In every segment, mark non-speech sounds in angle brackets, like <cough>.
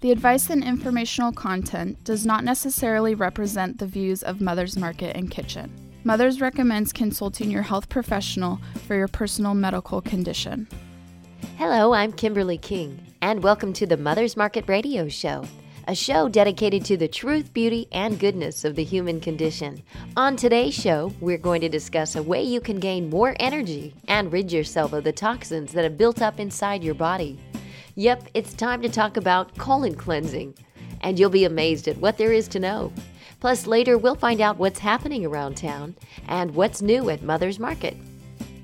The advice and informational content does not necessarily represent the views of Mother's Market and Kitchen. Mother's recommends consulting your health professional for your personal medical condition. Hello, I'm Kimberly King, and welcome to the Mother's Market Radio Show, a show dedicated to the truth, beauty, and goodness of the human condition. On today's show, we're going to discuss a way you can gain more energy and rid yourself of the toxins that have built up inside your body. Yep, it's time to talk about colon cleansing, and you'll be amazed at what there is to know. Plus, later we'll find out what's happening around town and what's new at Mother's Market.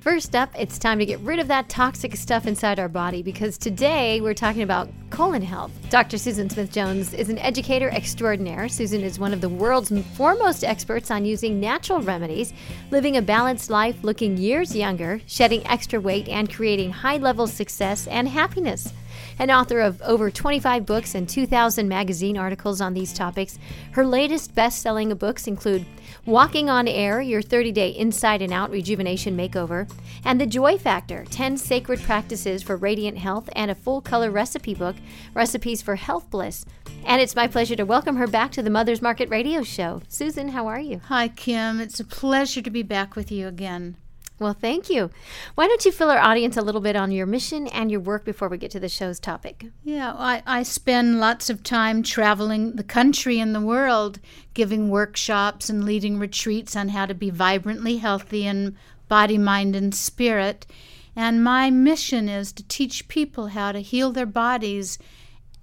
First up, it's time to get rid of that toxic stuff inside our body because today we're talking about colon health. Dr. Susan Smith Jones is an educator extraordinaire. Susan is one of the world's foremost experts on using natural remedies, living a balanced life, looking years younger, shedding extra weight, and creating high level success and happiness. An author of over 25 books and 2,000 magazine articles on these topics, her latest best selling books include Walking on Air, your 30 day inside and out rejuvenation makeover, and The Joy Factor 10 sacred practices for radiant health, and a full color recipe book, Recipes for Health Bliss. And it's my pleasure to welcome her back to the Mother's Market Radio Show. Susan, how are you? Hi, Kim. It's a pleasure to be back with you again. Well, thank you. Why don't you fill our audience a little bit on your mission and your work before we get to the show's topic? Yeah, I, I spend lots of time traveling the country and the world, giving workshops and leading retreats on how to be vibrantly healthy in body, mind, and spirit. And my mission is to teach people how to heal their bodies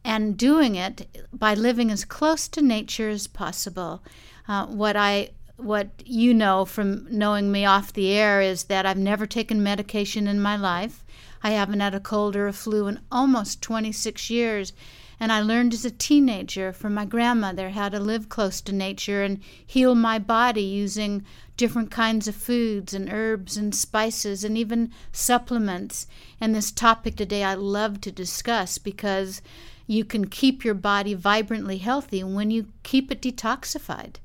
and doing it by living as close to nature as possible. Uh, what I what you know from knowing me off the air is that I've never taken medication in my life. I haven't had a cold or a flu in almost 26 years. And I learned as a teenager from my grandmother how to live close to nature and heal my body using different kinds of foods and herbs and spices and even supplements. And this topic today I love to discuss because you can keep your body vibrantly healthy when you keep it detoxified.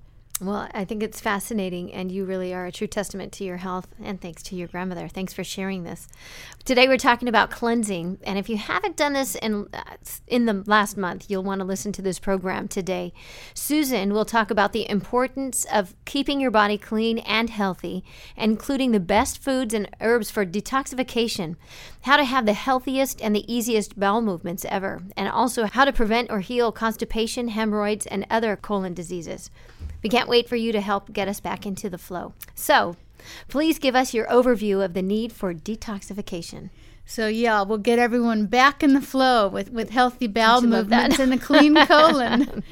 Well, I think it's fascinating, and you really are a true testament to your health, and thanks to your grandmother. Thanks for sharing this. Today, we're talking about cleansing, and if you haven't done this in uh, in the last month, you'll want to listen to this program today. Susan will talk about the importance of keeping your body clean and healthy, including the best foods and herbs for detoxification, how to have the healthiest and the easiest bowel movements ever, and also how to prevent or heal constipation, hemorrhoids, and other colon diseases. We can't wait for you to help get us back into the flow. So, please give us your overview of the need for detoxification. So yeah, we'll get everyone back in the flow with, with healthy bowel movements and a clean <laughs> colon.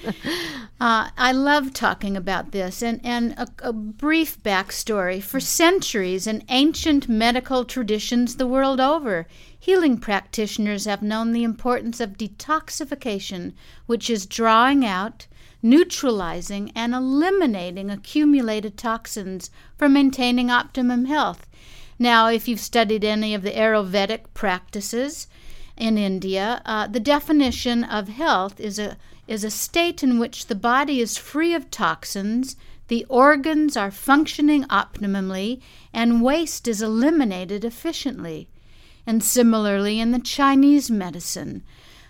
uh, I love talking about this and, and a, a brief backstory. For centuries in ancient medical traditions the world over, healing practitioners have known the importance of detoxification, which is drawing out, neutralizing and eliminating accumulated toxins for maintaining optimum health. Now, if you've studied any of the Ayurvedic practices in India, uh, the definition of health is a is a state in which the body is free of toxins, the organs are functioning optimally, and waste is eliminated efficiently. And similarly, in the Chinese medicine,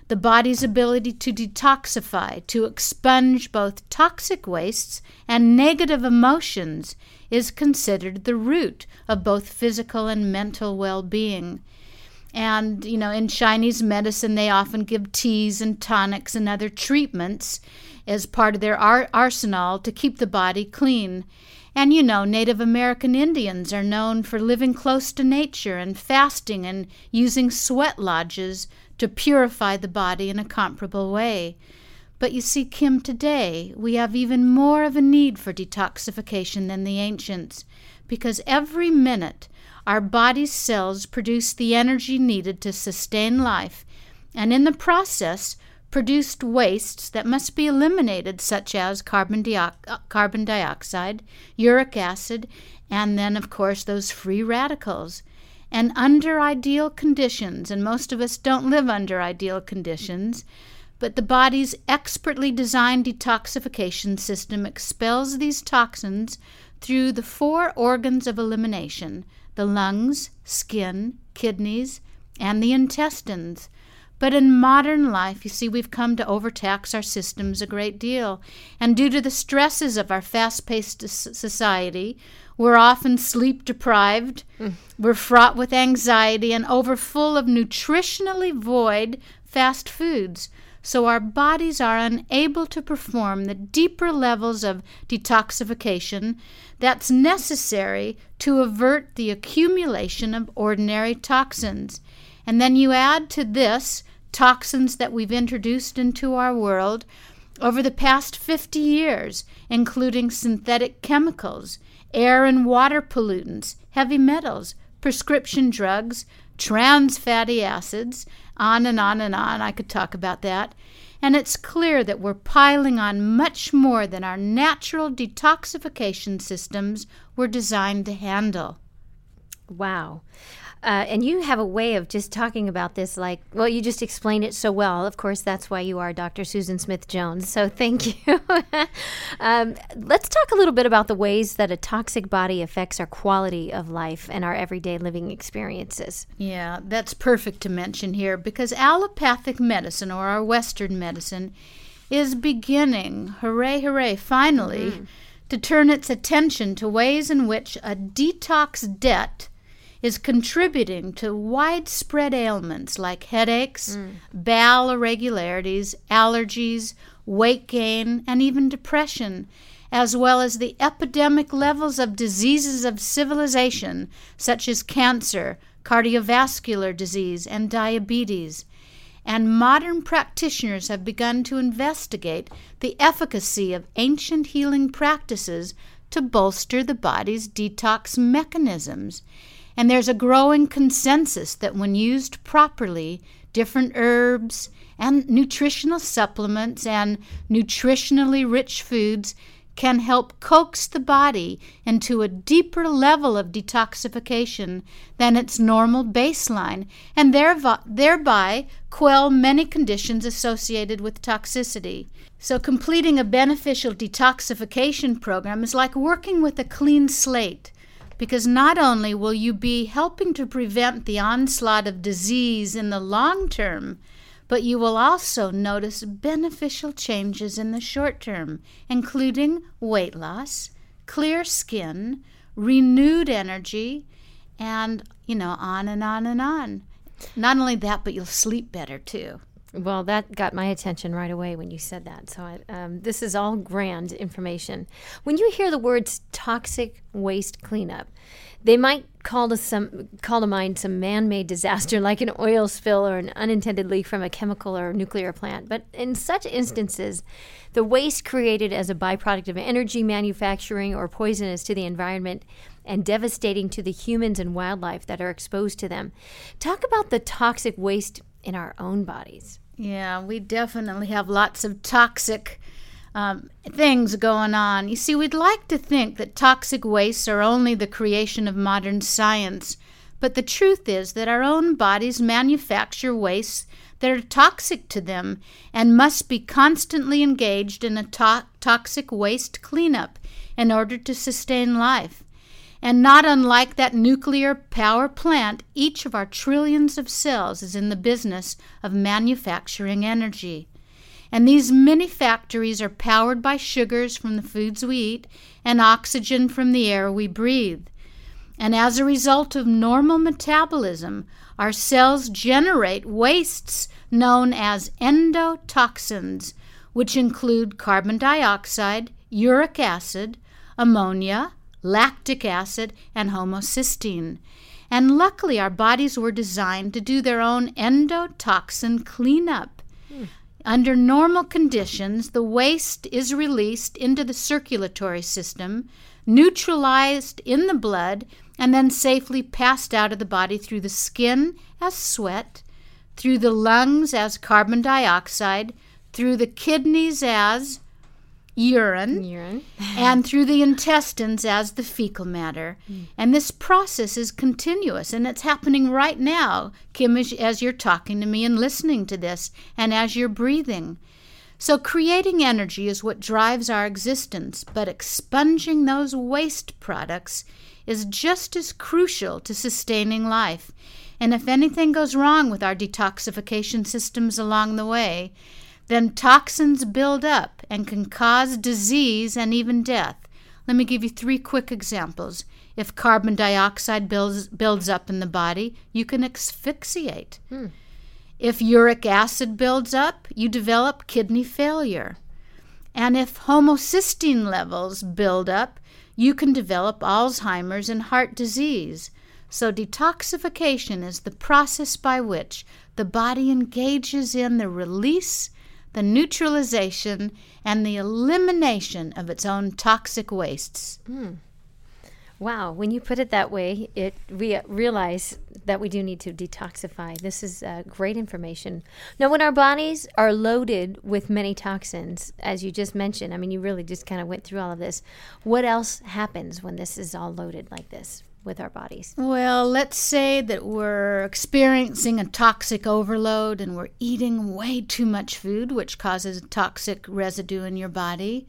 the body's ability to detoxify, to expunge both toxic wastes and negative emotions, is considered the root of both physical and mental well being. And, you know, in Chinese medicine, they often give teas and tonics and other treatments as part of their ar- arsenal to keep the body clean. And you know, Native American Indians are known for living close to nature and fasting and using sweat lodges to purify the body in a comparable way. But you see, Kim, today we have even more of a need for detoxification than the ancients, because every minute our body's cells produce the energy needed to sustain life, and in the process, produced wastes that must be eliminated, such as carbon, uh, carbon dioxide, uric acid, and then, of course, those free radicals and under ideal conditions, and most of us don't live under ideal conditions, but the body's expertly designed detoxification system expels these toxins through the four organs of elimination the lungs, skin, kidneys, and the intestines. But in modern life, you see, we've come to overtax our systems a great deal. And due to the stresses of our fast paced society, we're often sleep deprived, mm. we're fraught with anxiety, and overfull of nutritionally void fast foods. So our bodies are unable to perform the deeper levels of detoxification that's necessary to avert the accumulation of ordinary toxins. And then you add to this toxins that we've introduced into our world over the past 50 years, including synthetic chemicals, air and water pollutants, heavy metals, prescription drugs, trans fatty acids, on and on and on. I could talk about that. And it's clear that we're piling on much more than our natural detoxification systems were designed to handle. Wow. Uh, and you have a way of just talking about this, like, well, you just explained it so well. Of course, that's why you are Dr. Susan Smith Jones. So <laughs> thank you. <laughs> um, let's talk a little bit about the ways that a toxic body affects our quality of life and our everyday living experiences. Yeah, that's perfect to mention here because allopathic medicine, or our Western medicine, is beginning, hooray, hooray, finally, mm-hmm. to turn its attention to ways in which a detox debt is contributing to widespread ailments like headaches, mm. bowel irregularities, allergies, weight gain, and even depression, as well as the epidemic levels of diseases of civilization such as cancer, cardiovascular disease, and diabetes. And modern practitioners have begun to investigate the efficacy of ancient healing practices to bolster the body's detox mechanisms. And there's a growing consensus that when used properly, different herbs and nutritional supplements and nutritionally rich foods can help coax the body into a deeper level of detoxification than its normal baseline and thereby quell many conditions associated with toxicity. So, completing a beneficial detoxification program is like working with a clean slate because not only will you be helping to prevent the onslaught of disease in the long term, but you will also notice beneficial changes in the short term, including weight loss, clear skin, renewed energy, and, you know, on and on and on. Not only that, but you'll sleep better too. Well, that got my attention right away when you said that. So, I, um, this is all grand information. When you hear the words toxic waste cleanup, they might call to some call to mind some man-made disaster like an oil spill or an unintended leak from a chemical or nuclear plant. But in such instances, the waste created as a byproduct of energy manufacturing or poisonous to the environment and devastating to the humans and wildlife that are exposed to them. Talk about the toxic waste in our own bodies. Yeah, we definitely have lots of toxic um, things going on. You see, we'd like to think that toxic wastes are only the creation of modern science, but the truth is that our own bodies manufacture wastes that are toxic to them and must be constantly engaged in a to- toxic waste cleanup in order to sustain life. And not unlike that nuclear power plant, each of our trillions of cells is in the business of manufacturing energy. And these many factories are powered by sugars from the foods we eat and oxygen from the air we breathe. And as a result of normal metabolism, our cells generate wastes known as endotoxins, which include carbon dioxide, uric acid, ammonia, lactic acid, and homocysteine. And luckily, our bodies were designed to do their own endotoxin cleanup. Hmm. Under normal conditions, the waste is released into the circulatory system, neutralized in the blood, and then safely passed out of the body through the skin as sweat, through the lungs as carbon dioxide, through the kidneys as urine, urine. and <laughs> through the intestines as the fecal matter. Mm. And this process is continuous and it's happening right now, Kim, as, as you're talking to me and listening to this, and as you're breathing. So, creating energy is what drives our existence, but expunging those waste products is just as crucial to sustaining life. And if anything goes wrong with our detoxification systems along the way, then toxins build up and can cause disease and even death. Let me give you three quick examples. If carbon dioxide builds, builds up in the body, you can asphyxiate. Hmm. If uric acid builds up, you develop kidney failure. And if homocysteine levels build up, you can develop Alzheimer's and heart disease. So, detoxification is the process by which the body engages in the release, the neutralization, and the elimination of its own toxic wastes. Mm. Wow, when you put it that way, it we realize that we do need to detoxify. This is uh, great information. Now, when our bodies are loaded with many toxins, as you just mentioned, I mean, you really just kind of went through all of this. What else happens when this is all loaded like this? With our bodies? Well, let's say that we're experiencing a toxic overload and we're eating way too much food, which causes toxic residue in your body.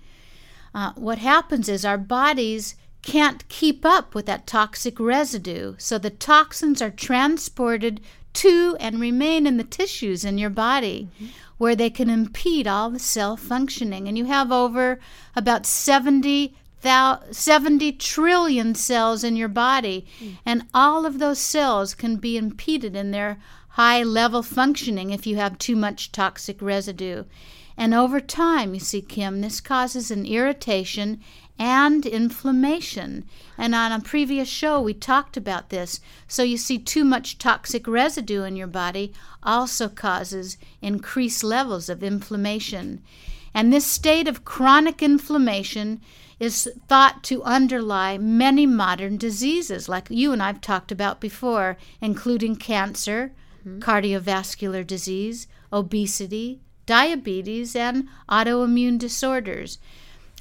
Uh, what happens is our bodies can't keep up with that toxic residue, so the toxins are transported to and remain in the tissues in your body. Mm-hmm where they can impede all the cell functioning. And you have over about 70 70 trillion cells in your body, mm. and all of those cells can be impeded in their high level functioning if you have too much toxic residue. And over time, you see, Kim, this causes an irritation and inflammation. And on a previous show, we talked about this. So you see, too much toxic residue in your body also causes increased levels of inflammation. And this state of chronic inflammation is thought to underlie many modern diseases, like you and I've talked about before, including cancer, mm-hmm. cardiovascular disease, obesity, diabetes, and autoimmune disorders.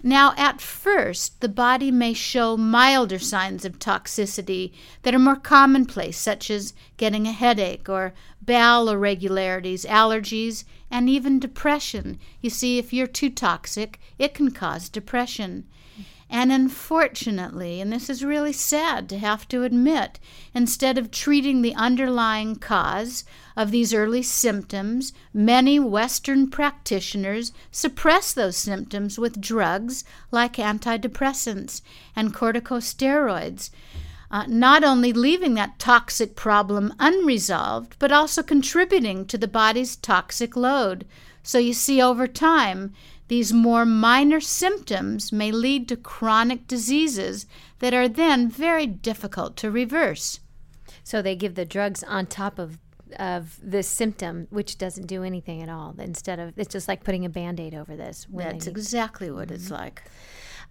Now, at first, the body may show milder signs of toxicity that are more commonplace, such as getting a headache or bowel irregularities, allergies, and even depression. You see, if you're too toxic, it can cause depression. And unfortunately, and this is really sad to have to admit, instead of treating the underlying cause of these early symptoms, many Western practitioners suppress those symptoms with drugs like antidepressants and corticosteroids. Uh, not only leaving that toxic problem unresolved, but also contributing to the body's toxic load. So you see, over time, these more minor symptoms may lead to chronic diseases that are then very difficult to reverse. So they give the drugs on top of of this symptom, which doesn't do anything at all. Instead of it's just like putting a band aid over this. That's exactly what mm-hmm. it's like.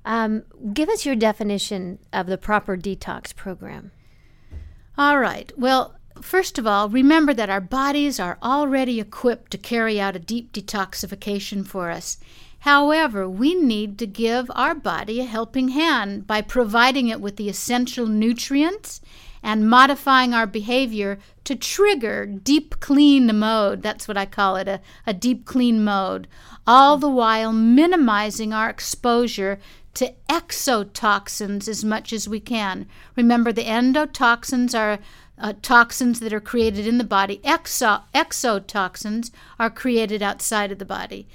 Um, give us your definition of the proper detox program. All right. Well, First of all, remember that our bodies are already equipped to carry out a deep detoxification for us. However, we need to give our body a helping hand by providing it with the essential nutrients and modifying our behavior to trigger deep clean mode. That's what I call it a, a deep clean mode. All the while minimizing our exposure to exotoxins as much as we can. Remember, the endotoxins are uh, toxins that are created in the body, Exo- exotoxins are created outside of the body.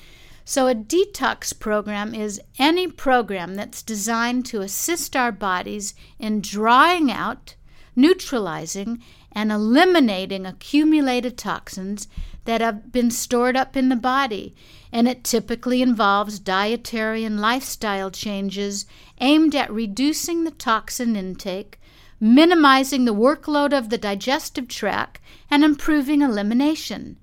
So, a detox program is any program that's designed to assist our bodies in drawing out, neutralizing, and eliminating accumulated toxins that have been stored up in the body. And it typically involves dietary and lifestyle changes aimed at reducing the toxin intake, minimizing the workload of the digestive tract, and improving elimination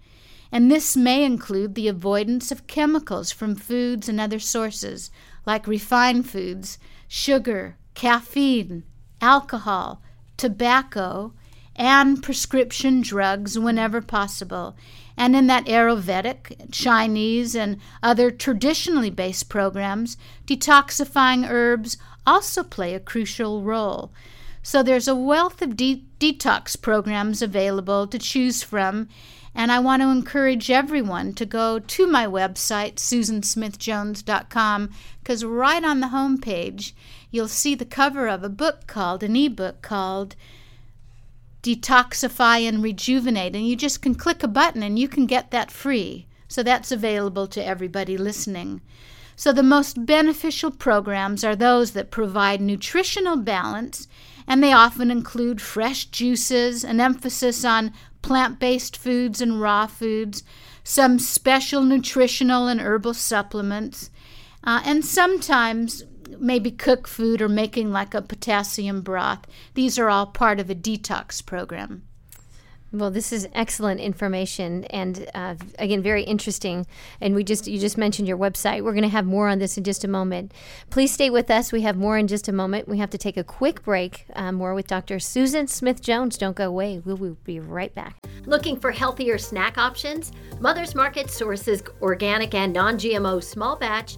and this may include the avoidance of chemicals from foods and other sources, like refined foods, sugar, caffeine, alcohol, tobacco, and prescription drugs whenever possible. And in that Ayurvedic, Chinese, and other traditionally based programs, detoxifying herbs also play a crucial role. So there's a wealth of de- detox programs available to choose from, and I want to encourage everyone to go to my website, susansmithjones.com, because right on the home page, you'll see the cover of a book called, an ebook called detoxify and rejuvenate. And you just can click a button and you can get that free. So that's available to everybody listening. So the most beneficial programs are those that provide nutritional balance, and they often include fresh juices, an emphasis on plant based foods and raw foods, some special nutritional and herbal supplements, uh, and sometimes maybe cook food or making like a potassium broth. These are all part of a detox program. Well, this is excellent information, and uh, again, very interesting. And we just you just mentioned your website. We're going to have more on this in just a moment. Please stay with us. We have more in just a moment. We have to take a quick break. Uh, more with Dr. Susan Smith Jones. Don't go away. We will be right back. Looking for healthier snack options? Mother's Market sources organic and non-GMO small batch,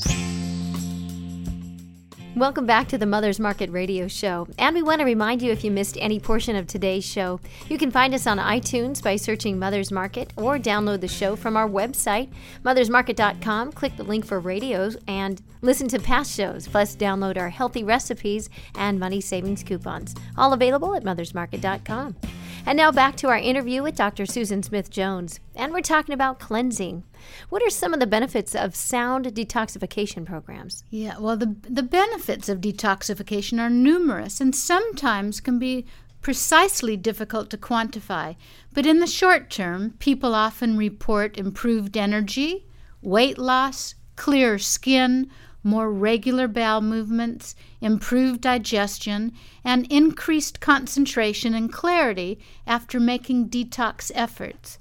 Welcome back to the Mother's Market Radio Show. And we want to remind you if you missed any portion of today's show, you can find us on iTunes by searching Mother's Market or download the show from our website, mothersmarket.com. Click the link for radios and listen to past shows, plus download our healthy recipes and money savings coupons. All available at mothersmarket.com. And now back to our interview with Dr. Susan Smith Jones. And we're talking about cleansing. What are some of the benefits of sound detoxification programs? Yeah, well, the, the benefits of detoxification are numerous and sometimes can be precisely difficult to quantify. But in the short term, people often report improved energy, weight loss, clearer skin, more regular bowel movements, improved digestion, and increased concentration and clarity after making detox efforts.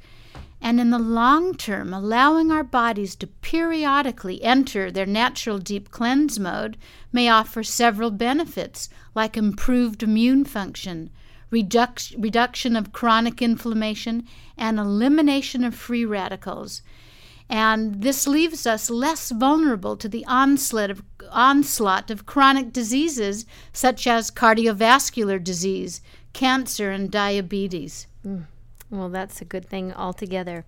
And in the long term, allowing our bodies to periodically enter their natural deep cleanse mode may offer several benefits, like improved immune function, reduc- reduction of chronic inflammation, and elimination of free radicals and this leaves us less vulnerable to the onslaught of, onslaught of chronic diseases such as cardiovascular disease, cancer, and diabetes. Mm. Well, that's a good thing altogether.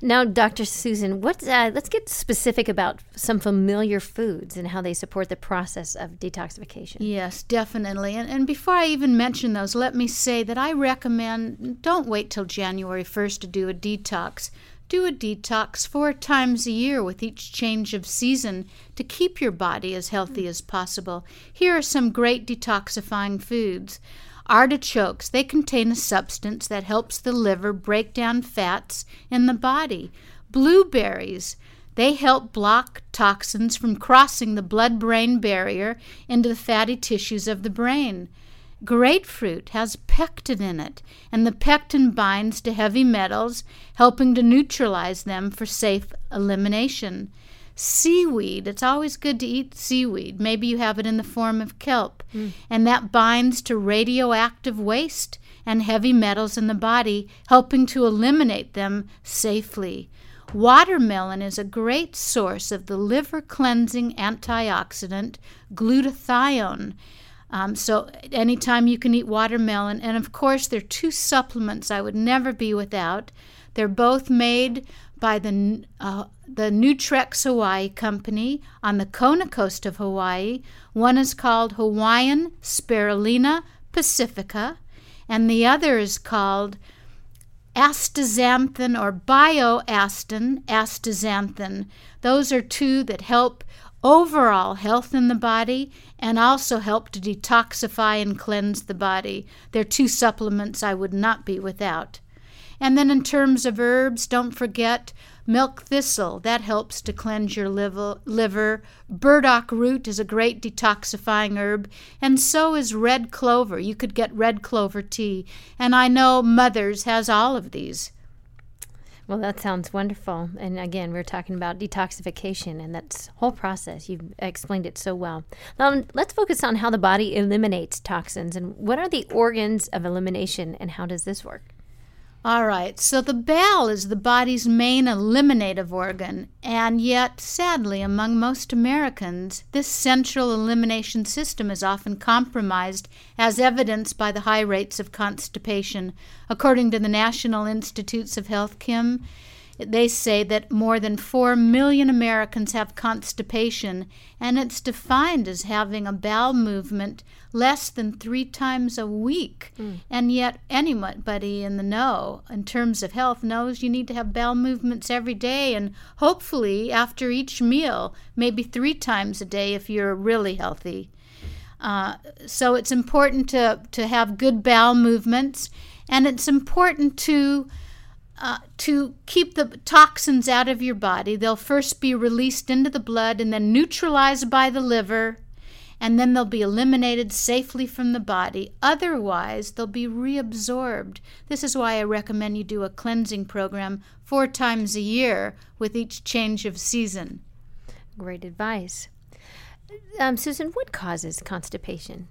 Now, Dr. Susan, what, uh, let's get specific about some familiar foods and how they support the process of detoxification. Yes, definitely. And, and before I even mention those, let me say that I recommend don't wait till January 1st to do a detox. Do a detox four times a year with each change of season to keep your body as healthy as possible. Here are some great detoxifying foods. Artichokes, they contain a substance that helps the liver break down fats in the body. Blueberries, they help block toxins from crossing the blood brain barrier into the fatty tissues of the brain. Grapefruit has pectin in it, and the pectin binds to heavy metals, helping to neutralize them for safe elimination. Seaweed, it's always good to eat seaweed. Maybe you have it in the form of kelp, mm. and that binds to radioactive waste and heavy metals in the body, helping to eliminate them safely. Watermelon is a great source of the liver cleansing antioxidant glutathione. Um, so anytime you can eat watermelon, and of course there are two supplements I would never be without. They're both made by the uh, the Nutrex Hawaii company on the Kona coast of Hawaii. One is called Hawaiian Spirulina pacifica, and the other is called astaxanthin or bioastin astaxanthin. Those are two that help overall health in the body and also help to detoxify and cleanse the body. They're two supplements I would not be without. And then, in terms of herbs, don't forget milk thistle. That helps to cleanse your liver. Burdock root is a great detoxifying herb, and so is red clover. You could get red clover tea. And I know Mother's has all of these. Well, that sounds wonderful. And again, we're talking about detoxification and that whole process. You've explained it so well. Now, let's focus on how the body eliminates toxins and what are the organs of elimination and how does this work? All right, so the bowel is the body's main eliminative organ, and yet, sadly, among most Americans, this central elimination system is often compromised, as evidenced by the high rates of constipation. According to the National Institutes of Health, Kim, they say that more than 4 million Americans have constipation, and it's defined as having a bowel movement less than three times a week. Mm. And yet, anybody in the know, in terms of health, knows you need to have bowel movements every day, and hopefully after each meal, maybe three times a day if you're really healthy. Uh, so it's important to, to have good bowel movements, and it's important to uh, to keep the toxins out of your body. They'll first be released into the blood and then neutralized by the liver, and then they'll be eliminated safely from the body. Otherwise, they'll be reabsorbed. This is why I recommend you do a cleansing program four times a year with each change of season. Great advice. Um, Susan, what causes constipation?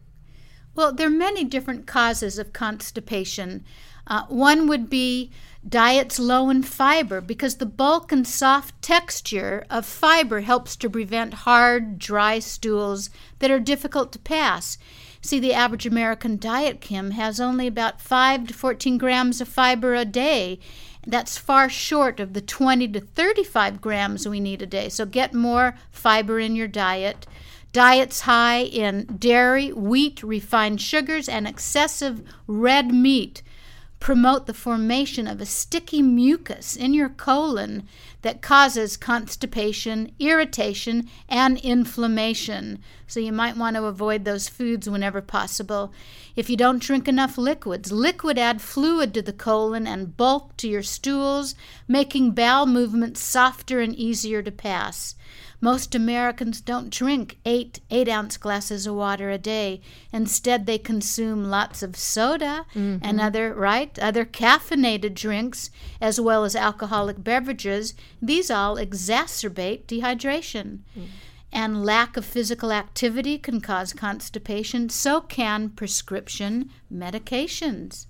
Well, there are many different causes of constipation. Uh, one would be diets low in fiber because the bulk and soft texture of fiber helps to prevent hard, dry stools that are difficult to pass. See, the average American diet, Kim, has only about 5 to 14 grams of fiber a day. That's far short of the 20 to 35 grams we need a day. So get more fiber in your diet. Diets high in dairy, wheat, refined sugars, and excessive red meat promote the formation of a sticky mucus in your colon that causes constipation, irritation, and inflammation. So you might want to avoid those foods whenever possible. If you don't drink enough liquids, liquid add fluid to the colon and bulk to your stools, making bowel movements softer and easier to pass. Most Americans don't drink eight eight ounce glasses of water a day. Instead, they consume lots of soda mm-hmm. and other right other caffeinated drinks as well as alcoholic beverages. These all exacerbate dehydration. Mm. And lack of physical activity can cause constipation. So can prescription medications.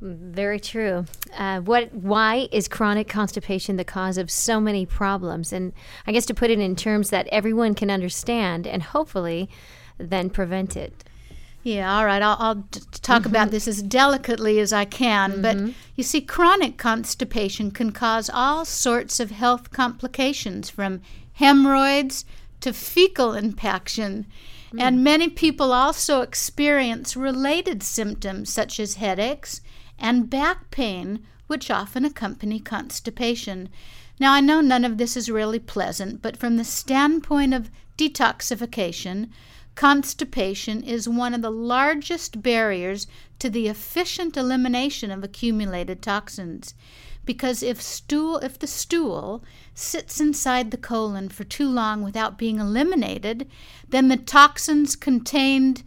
Very true. Uh, what? Why is chronic constipation the cause of so many problems? And I guess to put it in terms that everyone can understand, and hopefully, then prevent it. Yeah, all right. I'll, I'll talk mm-hmm. about this as delicately as I can. Mm-hmm. But you see, chronic constipation can cause all sorts of health complications from hemorrhoids to fecal impaction. Mm. And many people also experience related symptoms such as headaches, and back pain, which often accompany constipation. Now, I know none of this is really pleasant, but from the standpoint of detoxification, constipation is one of the largest barriers to the efficient elimination of accumulated toxins. Because if stool if the stool sits inside the colon for too long without being eliminated, then the toxins contained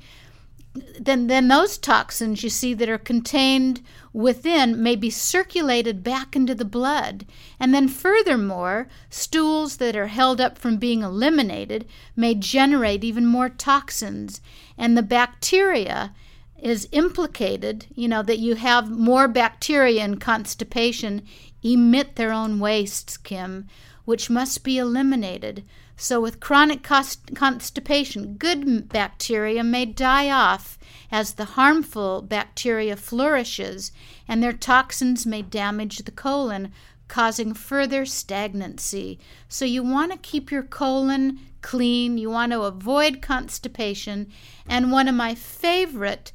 then then those toxins you see that are contained within may be circulated back into the blood. And then furthermore stools that are held up from being eliminated may generate even more toxins. And the bacteria is implicated you know that you have more bacteria in constipation emit their own wastes kim which must be eliminated so, with chronic constipation, good bacteria may die off as the harmful bacteria flourishes, and their toxins may damage the colon, causing further stagnancy. So, you want to keep your colon clean, you want to avoid constipation, and one of my favorite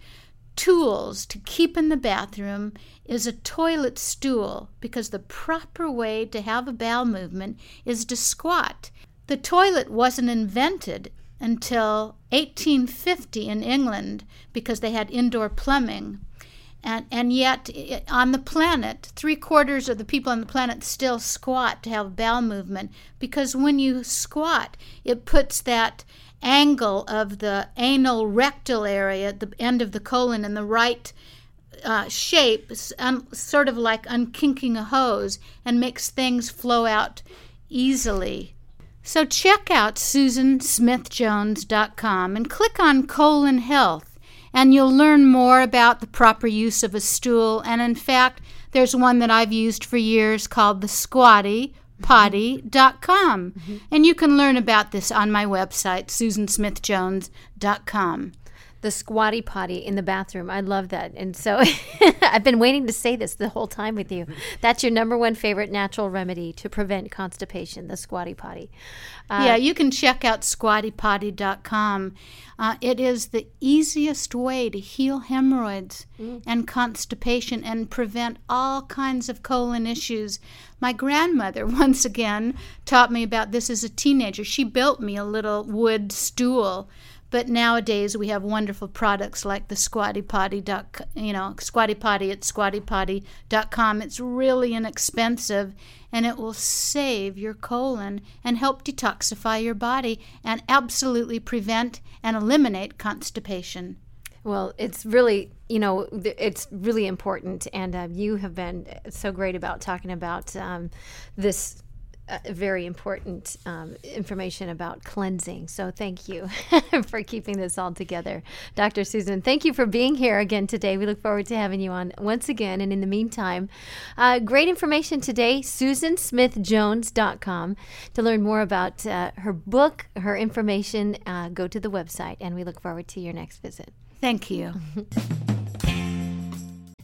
tools to keep in the bathroom is a toilet stool because the proper way to have a bowel movement is to squat. The toilet wasn't invented until 1850 in England because they had indoor plumbing. and and yet on the planet, three quarters of the people on the planet still squat to have bowel movement because when you squat, it puts that angle of the anal rectal area at the end of the colon in the right uh, shape, sort of like unkinking a hose, and makes things flow out easily. So check out SusanSmithJones.com and click on colon health, and you'll learn more about the proper use of a stool. And in fact, there's one that I've used for years called the Squatty potty.com. Mm-hmm. And you can learn about this on my website, susansmithjones.com the squatty potty in the bathroom. I love that. And so <laughs> I've been waiting to say this the whole time with you. <laughs> That's your number one favorite natural remedy to prevent constipation, the squatty potty. Uh, yeah, you can check out squattypotty.com. Uh, it is the easiest way to heal hemorrhoids mm. and constipation and prevent all kinds of colon issues. My grandmother, <laughs> once again, taught me about this as a teenager. She built me a little wood stool but nowadays we have wonderful products like the Squatty Potty, you know, Squatty Potty at squattypotty.com. It's really inexpensive and it will save your colon and help detoxify your body and absolutely prevent and eliminate constipation. Well, it's really, you know, it's really important. And uh, you have been so great about talking about um, this uh, very important um, information about cleansing. So thank you <laughs> for keeping this all together. Dr. Susan, thank you for being here again today. We look forward to having you on once again. And in the meantime, uh, great information today, susansmithjones.com. To learn more about uh, her book, her information, uh, go to the website. And we look forward to your next visit. Thank you. <laughs>